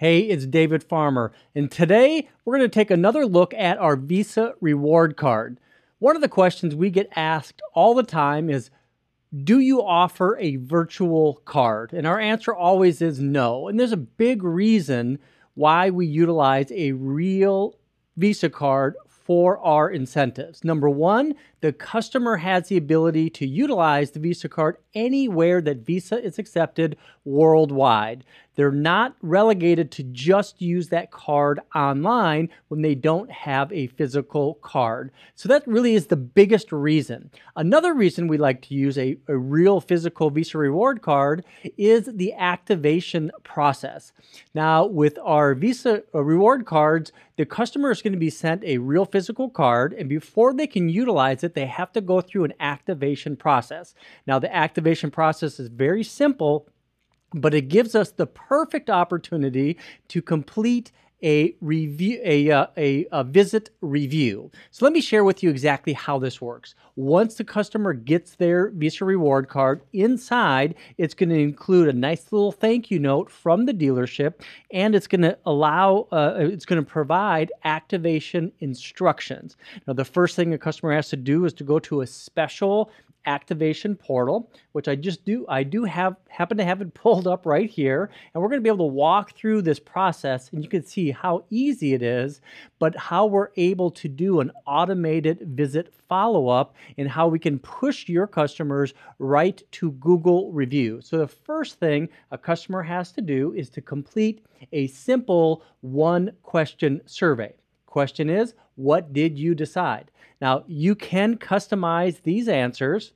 Hey, it's David Farmer, and today we're going to take another look at our Visa reward card. One of the questions we get asked all the time is Do you offer a virtual card? And our answer always is no. And there's a big reason why we utilize a real Visa card for our incentives. Number one, the customer has the ability to utilize the Visa card anywhere that Visa is accepted worldwide. They're not relegated to just use that card online when they don't have a physical card. So that really is the biggest reason. Another reason we like to use a, a real physical Visa reward card is the activation process. Now, with our Visa uh, reward cards, the customer is going to be sent a real physical card, and before they can utilize it, they have to go through an activation process. Now, the activation process is very simple but it gives us the perfect opportunity to complete a review a, uh, a, a, visit review. So let me share with you exactly how this works. Once the customer gets their visa reward card inside it's going to include a nice little thank you note from the dealership and it's going to allow uh, it's going to provide activation instructions. Now the first thing a customer has to do is to go to a special activation portal, which I just do, I do have, happen to have it pulled up right here. And we're going to be able to walk through this process and you can see how easy it is, but how we're able to do an automated visit follow up and how we can push your customers right to Google review. So the first thing a customer has to do is to complete a simple one question survey. Question is, what did you decide? Now, you can customize these answers,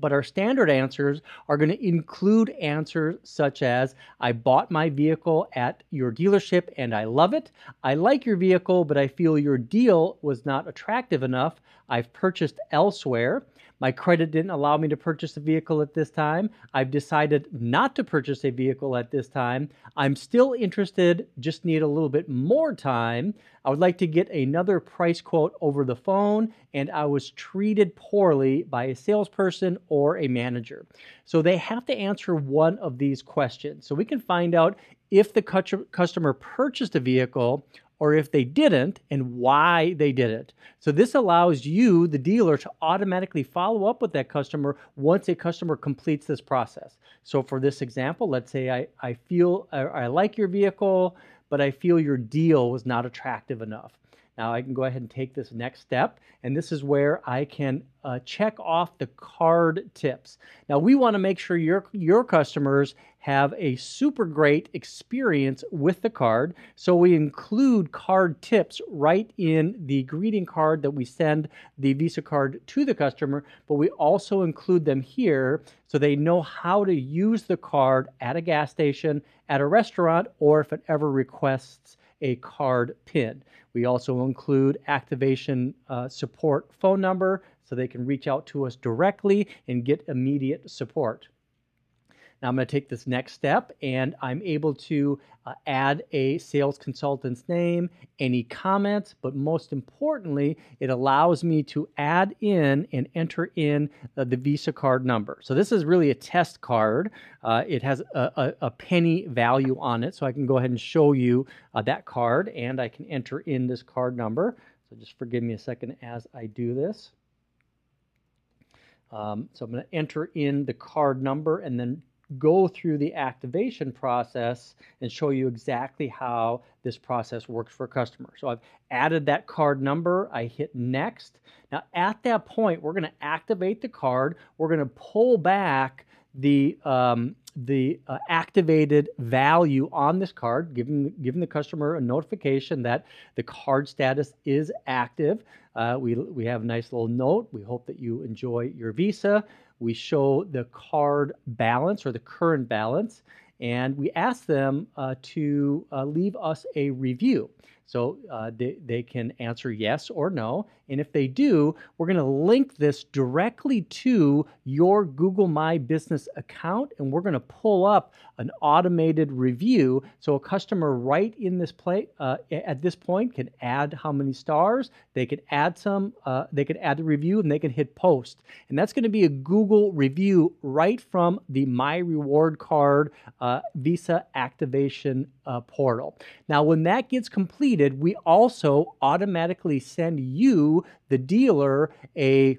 but our standard answers are going to include answers such as I bought my vehicle at your dealership and I love it. I like your vehicle, but I feel your deal was not attractive enough. I've purchased elsewhere. My credit didn't allow me to purchase a vehicle at this time. I've decided not to purchase a vehicle at this time. I'm still interested, just need a little bit more time. I would like to get another price quote over the phone, and I was treated poorly by a salesperson or a manager. So they have to answer one of these questions. So we can find out if the customer purchased a vehicle or if they didn't and why they did it. So this allows you, the dealer, to automatically follow up with that customer once a customer completes this process. So for this example, let's say I, I feel I, I like your vehicle, but I feel your deal was not attractive enough. Now I can go ahead and take this next step, and this is where I can uh, check off the card tips. Now we want to make sure your your customers have a super great experience with the card, so we include card tips right in the greeting card that we send the Visa card to the customer, but we also include them here so they know how to use the card at a gas station, at a restaurant, or if it ever requests a card PIN. We also include activation uh, support phone number so they can reach out to us directly and get immediate support. Now I'm going to take this next step and I'm able to uh, add a sales consultant's name, any comments, but most importantly, it allows me to add in and enter in uh, the Visa card number. So this is really a test card. Uh, it has a, a, a, penny value on it, so I can go ahead and show you uh, that card and I can enter in this card number. So just forgive me a second as I do this. Um, so I'm going to enter in the card number and then go through the activation process and show you exactly how this process works for a customer. So I've added that card number, I hit next. Now at that point, we're gonna activate the card, we're gonna pull back the um, the uh, activated value on this card, giving giving the customer a notification that the card status is active. Uh, we we have a nice little note. We hope that you enjoy your Visa. We show the card balance or the current balance, and we ask them uh, to uh, leave us a review. So uh, they, they can answer yes or no. And if they do, we're going to link this directly to your Google My Business account, and we're going to pull up an automated review. So a customer right in this play uh, at this point can add how many stars. They could add some. Uh, they could add the review, and they can hit post. And that's going to be a Google review right from the My Reward Card uh, Visa activation uh, portal. Now, when that gets we also automatically send you, the dealer, a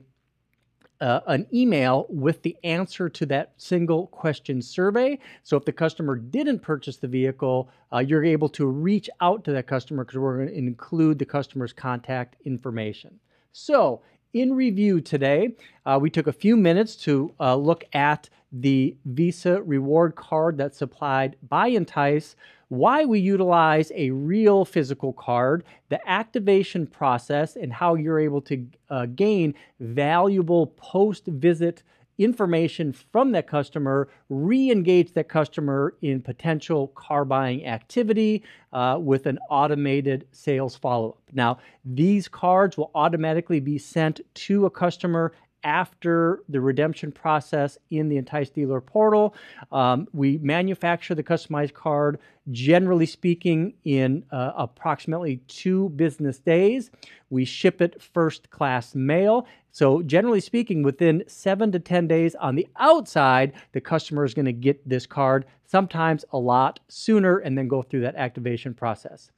uh, an email with the answer to that single question survey. So if the customer didn't purchase the vehicle, uh, you're able to reach out to that customer because we're going to include the customer's contact information. So in review today, uh, we took a few minutes to uh, look at the Visa reward card that's supplied by Entice, why we utilize a real physical card, the activation process, and how you're able to uh, gain valuable post visit information from that customer, re engage that customer in potential car buying activity uh, with an automated sales follow up. Now, these cards will automatically be sent to a customer after the redemption process in the Entice Dealer portal. Um, we manufacture the customized card, generally speaking, in uh, approximately two business days. We ship it first class mail. So, generally speaking, within seven to 10 days on the outside, the customer is going to get this card, sometimes a lot sooner, and then go through that activation process.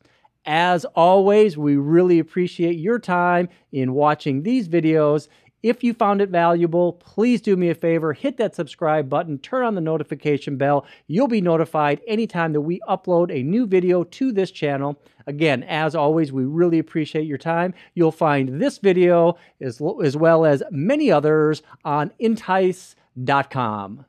As always, we really appreciate your time in watching these videos. If you found it valuable, please do me a favor, hit that subscribe button, turn on the notification bell. You'll be notified anytime that we upload a new video to this channel. Again, as always, we really appreciate your time. You'll find this video as, as well as many others on entice.com.